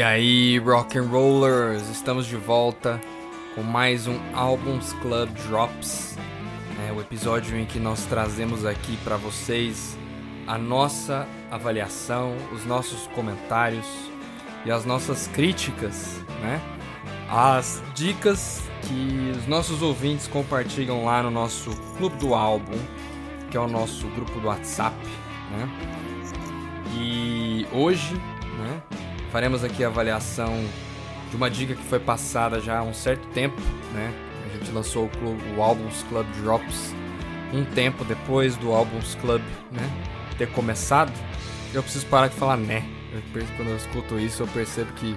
E aí, rock and rollers, estamos de volta com mais um Albums Club Drops, né, o episódio em que nós trazemos aqui para vocês a nossa avaliação, os nossos comentários e as nossas críticas, né? As dicas que os nossos ouvintes compartilham lá no nosso Clube do Álbum, que é o nosso grupo do WhatsApp, né? E hoje, né, faremos aqui a avaliação de uma dica que foi passada já há um certo tempo, né? A gente lançou o, clube, o Albums Club Drops um tempo depois do Albums Club, né, ter começado. Eu preciso parar de falar né. Eu, quando eu escuto isso, eu percebo que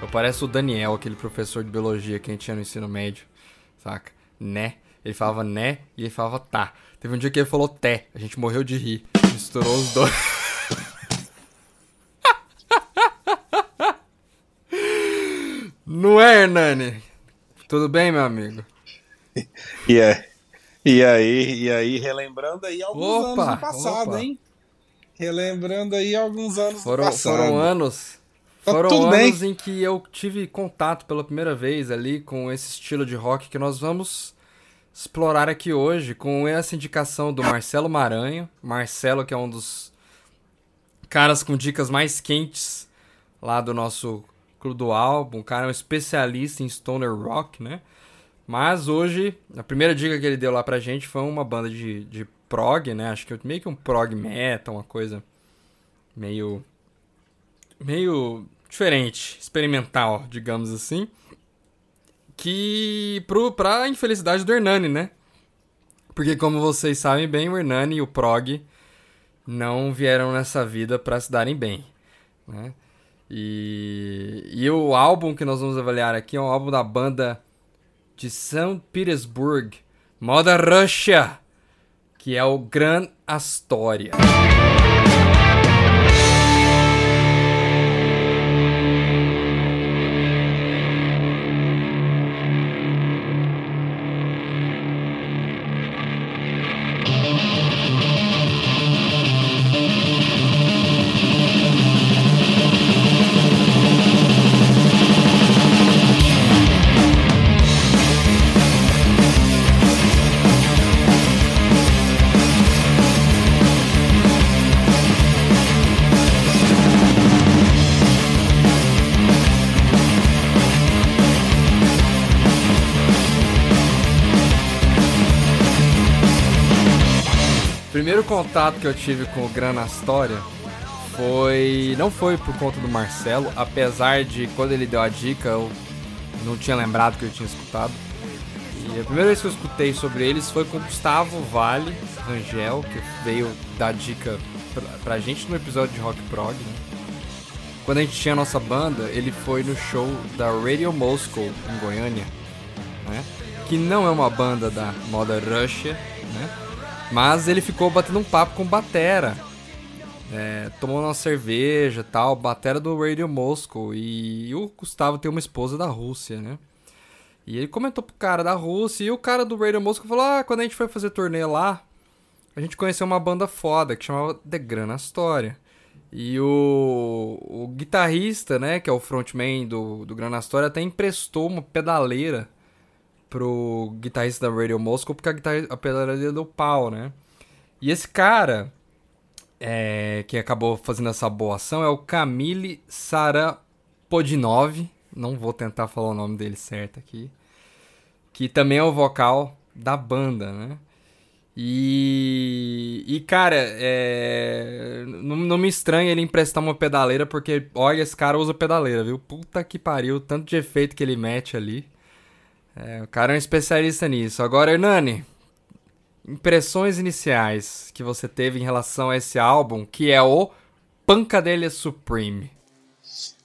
eu pareço o Daniel, aquele professor de biologia que a gente tinha no ensino médio, saca? Né. Ele falava né e ele falava tá. Teve um dia que ele falou té, a gente morreu de rir, misturou os dois. Não é, Hernani? Tudo bem, meu amigo? E, é, e aí, e aí, relembrando aí alguns Opa, anos do passado, opa. hein? Relembrando aí alguns anos Foram, do passado. foram anos. Tá foram anos bem. em que eu tive contato pela primeira vez ali com esse estilo de rock que nós vamos explorar aqui hoje, com essa indicação do Marcelo Maranho. Marcelo, que é um dos caras com dicas mais quentes lá do nosso do álbum. O cara é um especialista em stoner rock, né? Mas hoje, a primeira dica que ele deu lá pra gente foi uma banda de, de prog, né? Acho que meio que um prog metal, uma coisa meio. meio diferente, experimental, digamos assim. Que. Pro, pra infelicidade do Hernani, né? Porque, como vocês sabem bem, o Hernani e o prog não vieram nessa vida pra se darem bem, né? E, e o álbum que nós vamos avaliar aqui é um álbum da banda de São Petersburg, Moda Russia, que é o Gran Astoria. Contato que eu tive com o Gran Astoria foi. Não foi por conta do Marcelo, apesar de quando ele deu a dica eu não tinha lembrado que eu tinha escutado. E a primeira vez que eu escutei sobre eles foi com o Gustavo Vale Rangel, que veio dar dica pra, pra gente no episódio de Rock Prog, né? Quando a gente tinha a nossa banda, ele foi no show da Radio Moscow em Goiânia, né? Que não é uma banda da moda Russia, né? Mas ele ficou batendo um papo com Batera. É, tomou uma cerveja tal, Batera do Radio Moscow. E o Gustavo tem uma esposa da Rússia, né? E ele comentou pro cara da Rússia. E o cara do Radio Moscow falou: Ah, quando a gente foi fazer turnê lá, a gente conheceu uma banda foda que chamava The Grana. E o, o guitarrista, né, que é o frontman do, do Grana até emprestou uma pedaleira pro guitarrista da Radio Moscow, porque a, guitarra, a pedaleira deu pau, né? E esse cara, é, que acabou fazendo essa boa ação, é o Kamil Sarapodinov, não vou tentar falar o nome dele certo aqui, que também é o vocal da banda, né? E, e cara, é, não, não me estranha ele emprestar uma pedaleira, porque olha, esse cara usa pedaleira, viu? Puta que pariu, tanto de efeito que ele mete ali. É, o cara é um especialista nisso. Agora, Hernani, impressões iniciais que você teve em relação a esse álbum, que é o Pancadilha Supreme.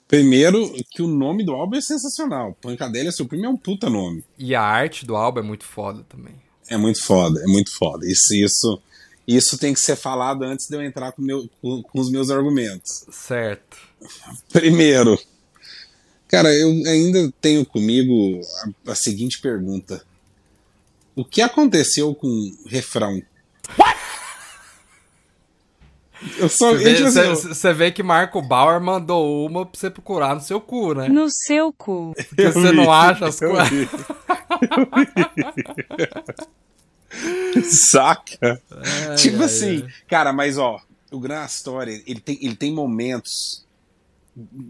Primeiro, que o nome do álbum é sensacional. Pancadilha Supreme é um puta nome. E a arte do álbum é muito foda também. É muito foda, é muito foda. Isso, isso, isso tem que ser falado antes de eu entrar com, meu, com, com os meus argumentos. Certo. Primeiro, cara, eu ainda tenho comigo a, a seguinte pergunta: O que aconteceu com o refrão? Eu só. Você vê, assim, eu- cê- cê vê que Marco Bauer mandou uma pra você procurar no seu cu, né? No seu cu. Porque eu você vi, não acha as coisas. Saca? tipo ai, assim, cara, mas ó, o Gran Story, ele tem, ele tem momentos,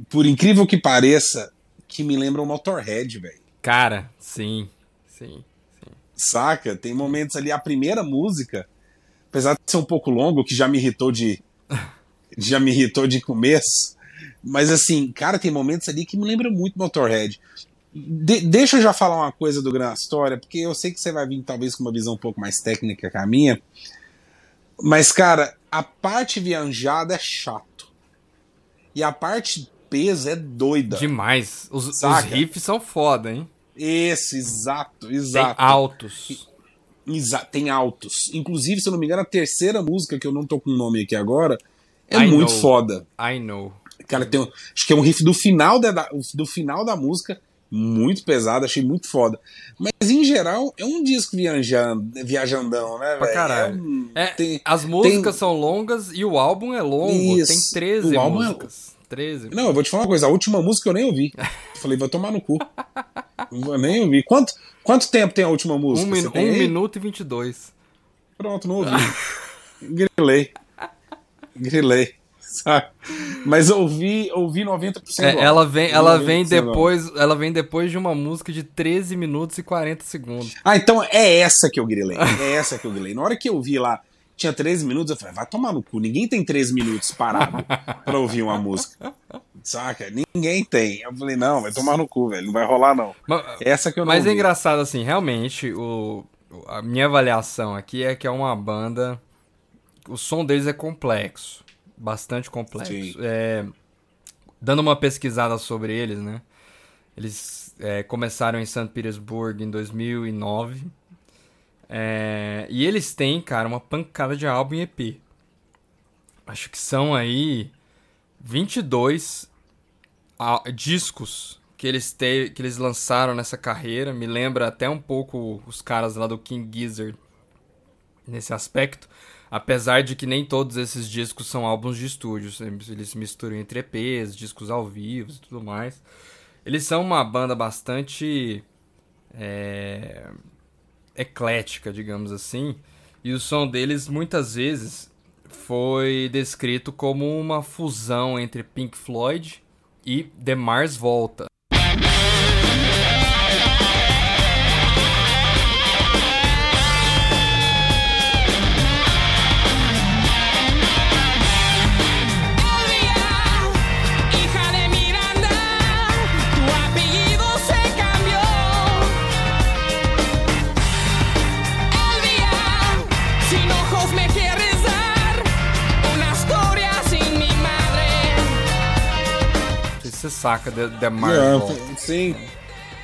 por incrível que pareça, que me lembram Motorhead, velho. Cara, sim, sim. Saca? Tem momentos ali, a primeira música, apesar de ser um pouco longo, que já me irritou de. já me irritou de começo. Mas assim, cara, tem momentos ali que me lembram muito Motorhead. De- deixa eu já falar uma coisa do Gran História, porque eu sei que você vai vir talvez com uma visão um pouco mais técnica que a minha. Mas, cara, a parte viajada é chato. E a parte peso é doida. Demais. Os, os riffs são foda, hein? Esse, exato, Tem exato. altos. Exa- tem altos. Inclusive, se eu não me engano, a terceira música, que eu não tô com o nome aqui agora, é I muito know. foda. I know. Cara, tem um- acho que é um riff do final da, do final da música, muito pesado, achei muito foda. Mas geral, é um disco viajando, viajandão, né, Pra velho? caralho. É um- É, tem- as músicas são longas e o álbum é longo. Isso. Tem 13 O álbum é- músicas. 13. Não, eu vou te falar uma coisa, a última música eu nem ouvi. Eu falei, vou tomar no cu. Não vou nem ouvir. Quanto, quanto tempo tem a última Um, música? min Você tem um aí? minuto e 22. Pronto, não ouvi. Grilei. Grilei. Sabe? Mas ouvi, ouvi 90% É, ela vem, ela 90% vem depois, ela vem depois de uma música de 13 minutos e 40 segundos. Ah, então é essa que eu grilei. É essa que eu grilei. Na hora que eu vi lá, tinha 13 minutos, eu falei, vai tomar no cu. Ninguém tem 13 minutos parado pra ouvir uma música. Saca? Ninguém tem. Eu falei, não, vai tomar no cu, velho. Não vai rolar, não. Mas, Essa que eu não mas é ouvi. engraçado assim, realmente, o, a minha avaliação aqui é que é uma banda. O som deles é complexo. Bastante complexo. É, dando uma pesquisada sobre eles, né? Eles é, começaram em St. Petersburg em 2009. É, e eles têm, cara, uma pancada de álbum e EP. Acho que são aí 22 á- discos que eles, te, que eles lançaram nessa carreira. Me lembra até um pouco os caras lá do King Gizzard nesse aspecto. Apesar de que nem todos esses discos são álbuns de estúdio. Eles misturam entre EPs, discos ao vivo e tudo mais. Eles são uma banda bastante é, eclética, digamos assim. E o som deles muitas vezes foi descrito como uma fusão entre Pink Floyd e The Mars Volta. Se você saca Mars É, Volta. sim.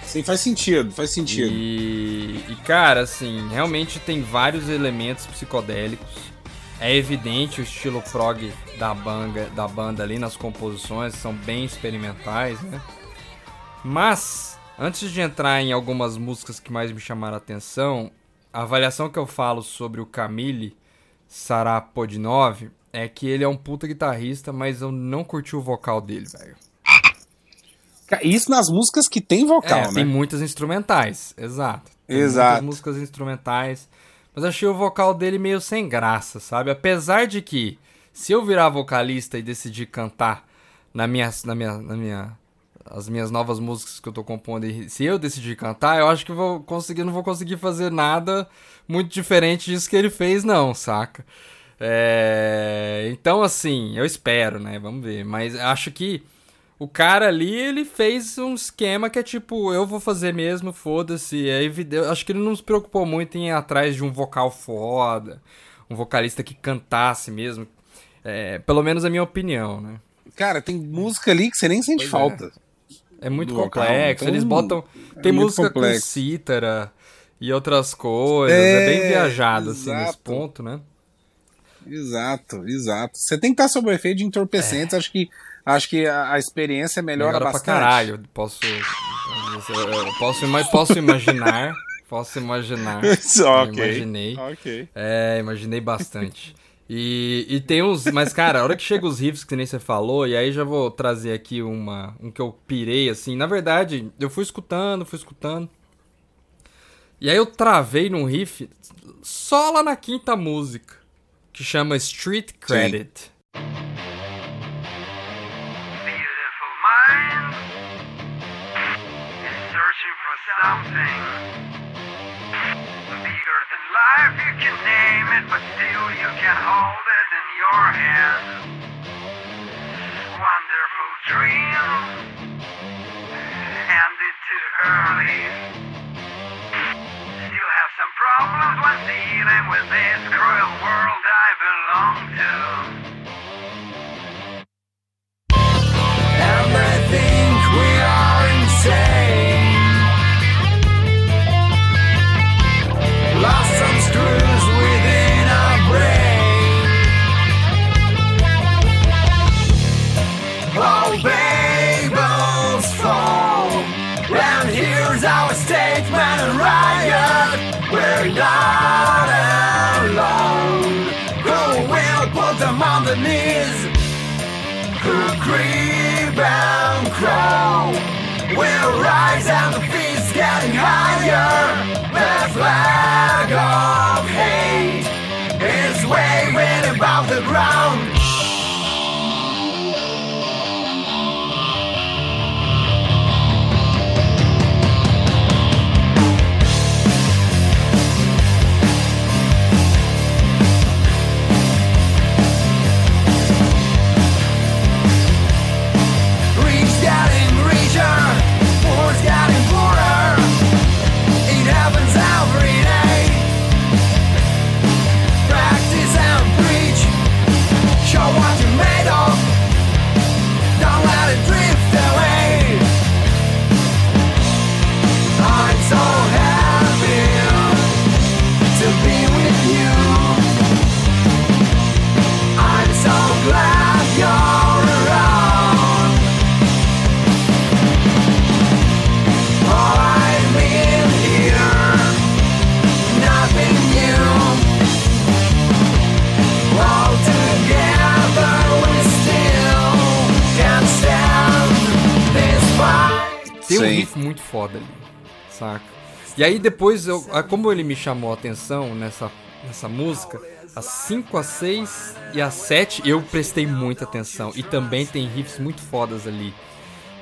Sim, faz sentido, faz sentido. E, e, cara, assim, realmente tem vários elementos psicodélicos. É evidente o estilo prog da banda, da banda ali nas composições, são bem experimentais, né? Mas, antes de entrar em algumas músicas que mais me chamaram a atenção, a avaliação que eu falo sobre o Camille Sarapodinov é que ele é um puta guitarrista, mas eu não curti o vocal dele, velho. Isso nas músicas que tem vocal, É, né? tem muitas instrumentais, exato. Tem Exato. Muitas músicas instrumentais. Mas achei o vocal dele meio sem graça, sabe? Apesar de que, se eu virar vocalista e decidir cantar na minha, na minha, na minha, as minhas novas músicas que eu tô compondo, se eu decidir cantar, eu acho que eu vou conseguir, não vou conseguir fazer nada muito diferente disso que ele fez, não, saca? É, então, assim, eu espero, né? Vamos ver. Mas acho que o cara ali, ele fez um esquema que é tipo, eu vou fazer mesmo, foda-se. É evidente. Acho que ele não se preocupou muito em ir atrás de um vocal foda, um vocalista que cantasse mesmo. É, pelo menos a minha opinião, né? Cara, tem música ali que você nem sente Pois é. falta. É muito Do vocal, complexo. então, Eles botam. Tem muito música complexo. com cítara e outras coisas. É, É, bem viajado, assim, nesse exato. ponto, né? Exato, exato. Você tem que estar sob o efeito de entorpecentes, acho que acho que a, a experiência melhora, Melhora pra bastante. caralho. Posso. Posso, posso imaginar. Posso imaginar. ok. Imaginei. Ok. É, imaginei bastante. E, e tem uns. Mas, cara, a hora que chega os riffs, que nem você falou, e aí já vou trazer aqui uma, um que eu pirei, assim. Na verdade, eu fui escutando, fui escutando. E aí eu travei num riff só lá na quinta música, que chama Street Credit. beautiful mind is searching for something bigger than life. You can name it, but still you can hold it in your hand. Wonderful dream, problems when dealing with this cruel world I belong to. And think we are insane. Lost some screws within our brain. Oh, fall. And here's our statement and riot. We're not alone. Who will put them on the knees? who creep and crawl will rise and the feast getting higher. The flag of hate is waving above the ground. Tem um Sim. riff muito foda ali, saca? E aí depois, eu, como ele me chamou a atenção nessa, nessa música, as 5, as 6 e as 7 eu prestei muita atenção. E também tem riffs muito fodas ali.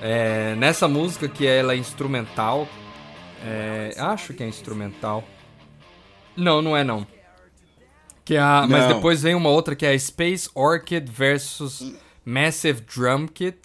É, nessa música que ela é instrumental, é, acho que é instrumental. Não, não é não. Que é a, mas Não. depois vem uma outra que é a Space Orchid versus Massive Drum Kit.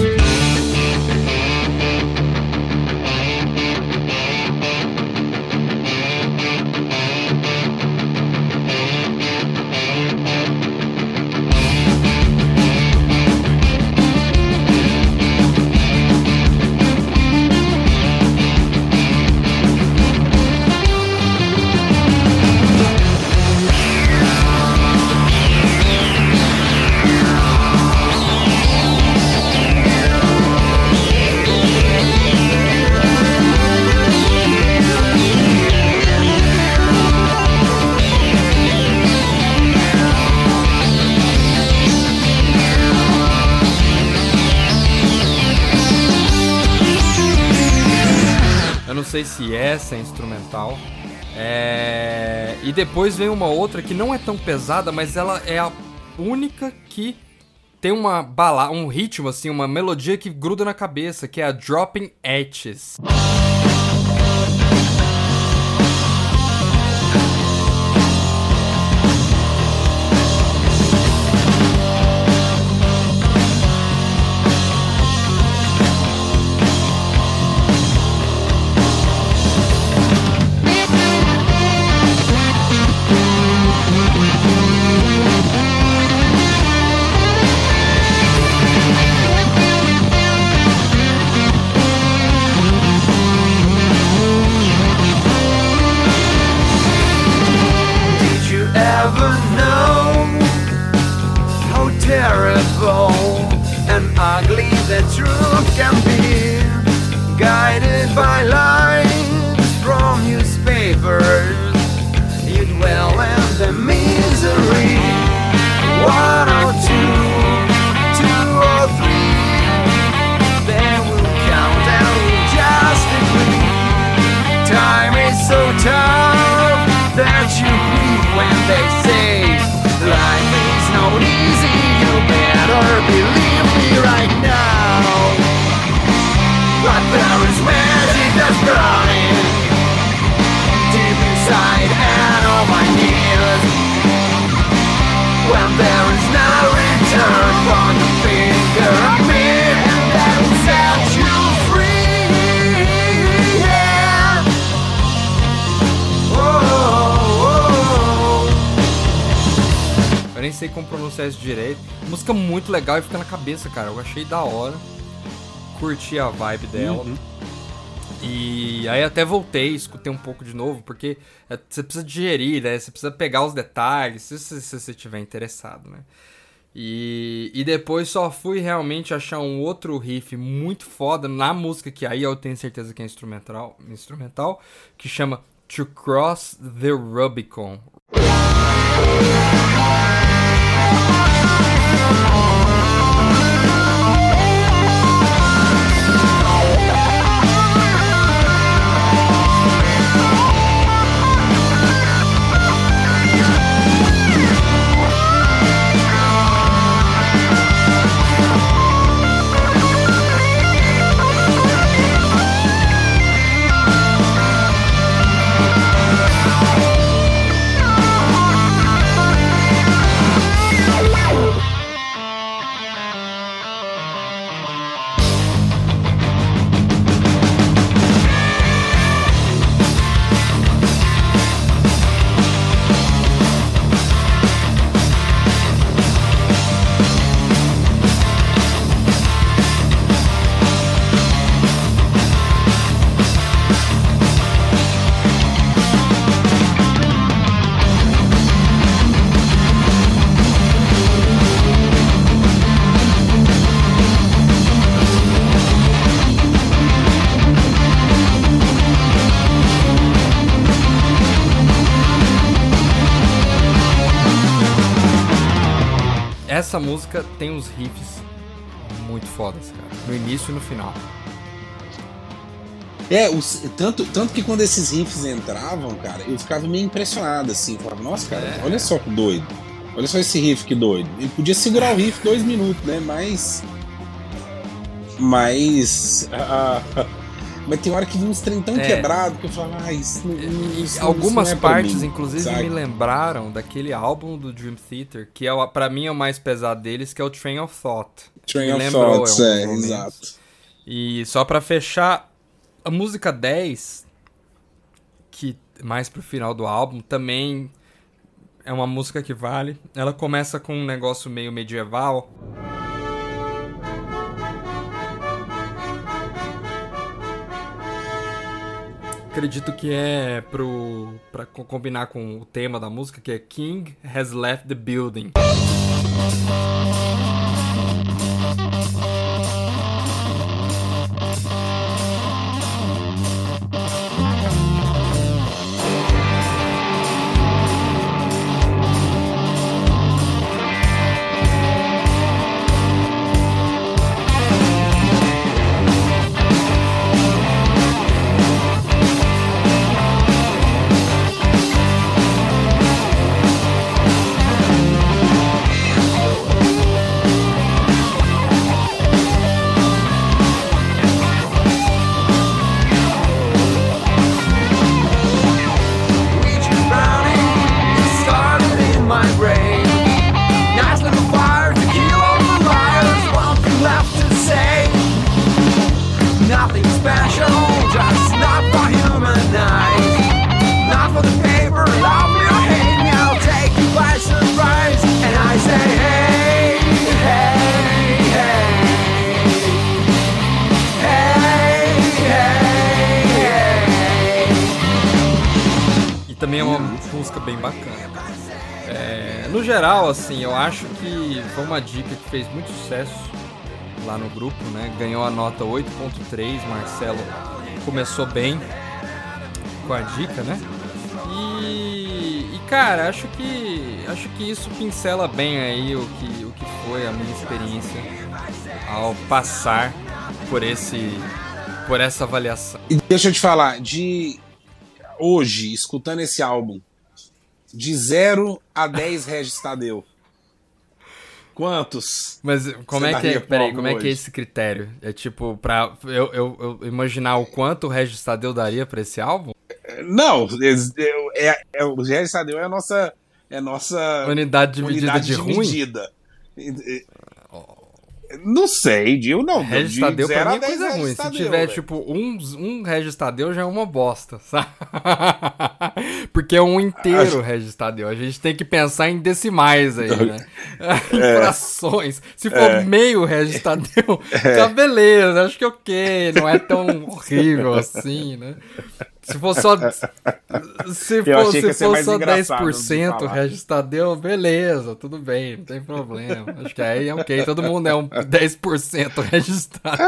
Essa é instrumental. É, E depois vem uma outra que não é tão pesada, mas ela é a única que tem uma bala, um ritmo assim, uma melodia que gruda na cabeça, que é a Dropping Etches. Eu nem sei como pronunciar isso direito. Música muito legal e fica na cabeça, cara. Eu achei da hora. Curti a vibe dela. E aí até voltei, escutei um pouco de novo, porque é, você precisa digerir, né? Você precisa pegar os detalhes, se, se, se você estiver interessado, né? E, e depois só fui realmente achar um outro riff muito foda na música, que aí eu tenho certeza que é instrumental, instrumental que chama To Cross the Rubicon. Essa música tem uns riffs muito fodas, cara. No início e no final. É, os- tanto, tanto que quando esses riffs entravam, cara, eu ficava meio impressionado, assim. Eu Falava, nossa, cara, É. olha só que doido. Olha só esse riff que doido. Ele podia segurar o riff dois minutos, né? Mas. Mas. ah, mas tem hora que vinha uns trem tão É. quebrado que eu falava, ah, isso não. E isso algumas não é partes, mim", inclusive, sabe? me lembraram daquele álbum do Dream Theater, que é, pra mim é o mais pesado deles, que é o Train of Thought. Train Me of lembrou Thoughts, em é, exato. E só pra fechar, a música 10, que mais pro final do álbum, também é uma música que vale. Ela começa com um negócio meio medieval. Acredito que é pro para combinar com o tema da música, que é King has left the building. Música bem bacana. É, no geral, assim, eu acho que foi uma dica que fez muito sucesso lá no grupo, né? Ganhou a nota 8.3, Marcelo começou bem com a dica, né? E, e, cara, acho que acho que isso pincela bem aí o que, o que foi a minha experiência ao passar por esse por essa avaliação. E deixa eu te falar, de hoje, escutando esse álbum, de 0 a 10 Regis Tadeu, quantos? Mas como Você é que é, peraí, como é que é hoje? esse critério? É tipo, pra eu, eu, eu imaginar o quanto o Regis Tadeu daria pra esse álbum? Não, é, é- é- o Regis Tadeu é a nossa, é a nossa Unidade de medida unidade de, de, medida. Não sei, eu não. Regis de Tadeu pra mim é 10 coisa ruim. Se tiver, velho. tipo, um, um Regis Tadeu já é uma bosta, sabe? Porque é um inteiro Regis Tadeu. A gente tem que pensar em decimais aí, né? em frações. Se for É. meio Regis Tadeu, tá beleza. Acho que ok. Não é tão horrível assim, né? Se for só. Se for, se for só engraçado de 10% falar. Regis Tadeu, beleza, tudo bem, não tem problema. Acho que aí é ok, todo mundo é um 10% Regis Tadeu.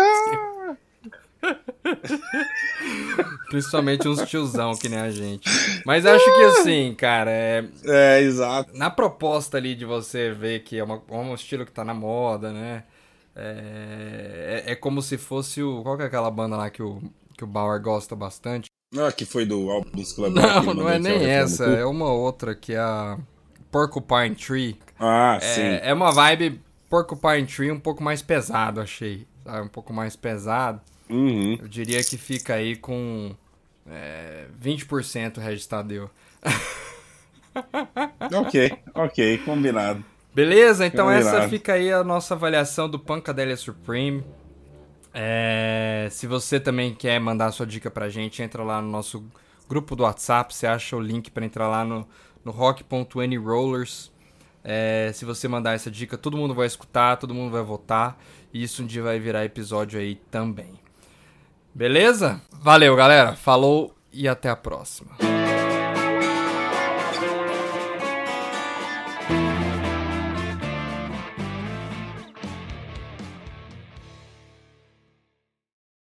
Principalmente uns tiozão que nem a gente. Mas acho que assim, cara, é, É, exato. na proposta ali de você ver que é, uma- é um estilo que tá na moda, né? É, é, é como se fosse o. Qual que é aquela banda lá que o, que o Bauer gosta bastante? Ah, que foi do álbum dos Club Não, não é nem essa, é uma outra que é a Porcupine Tree. Ah, sim. É, é uma vibe Porcupine Tree um pouco mais pesado, achei. Sabe? Um pouco mais pesado. Uhum. Eu diria que fica aí com é, 20% Regis Tadeu. Ok, ok, combinado. Beleza? Então Combinado. essa fica aí a nossa avaliação do Pancadilha Supreme. É, se você também quer mandar sua dica pra gente, entra lá no nosso grupo do WhatsApp. Você acha o link pra entrar lá no, no rock.anyrollers. É, se você mandar essa dica, todo mundo vai escutar, todo mundo vai votar. E isso um dia vai virar episódio aí também. Beleza? Valeu, galera. Falou e até a próxima.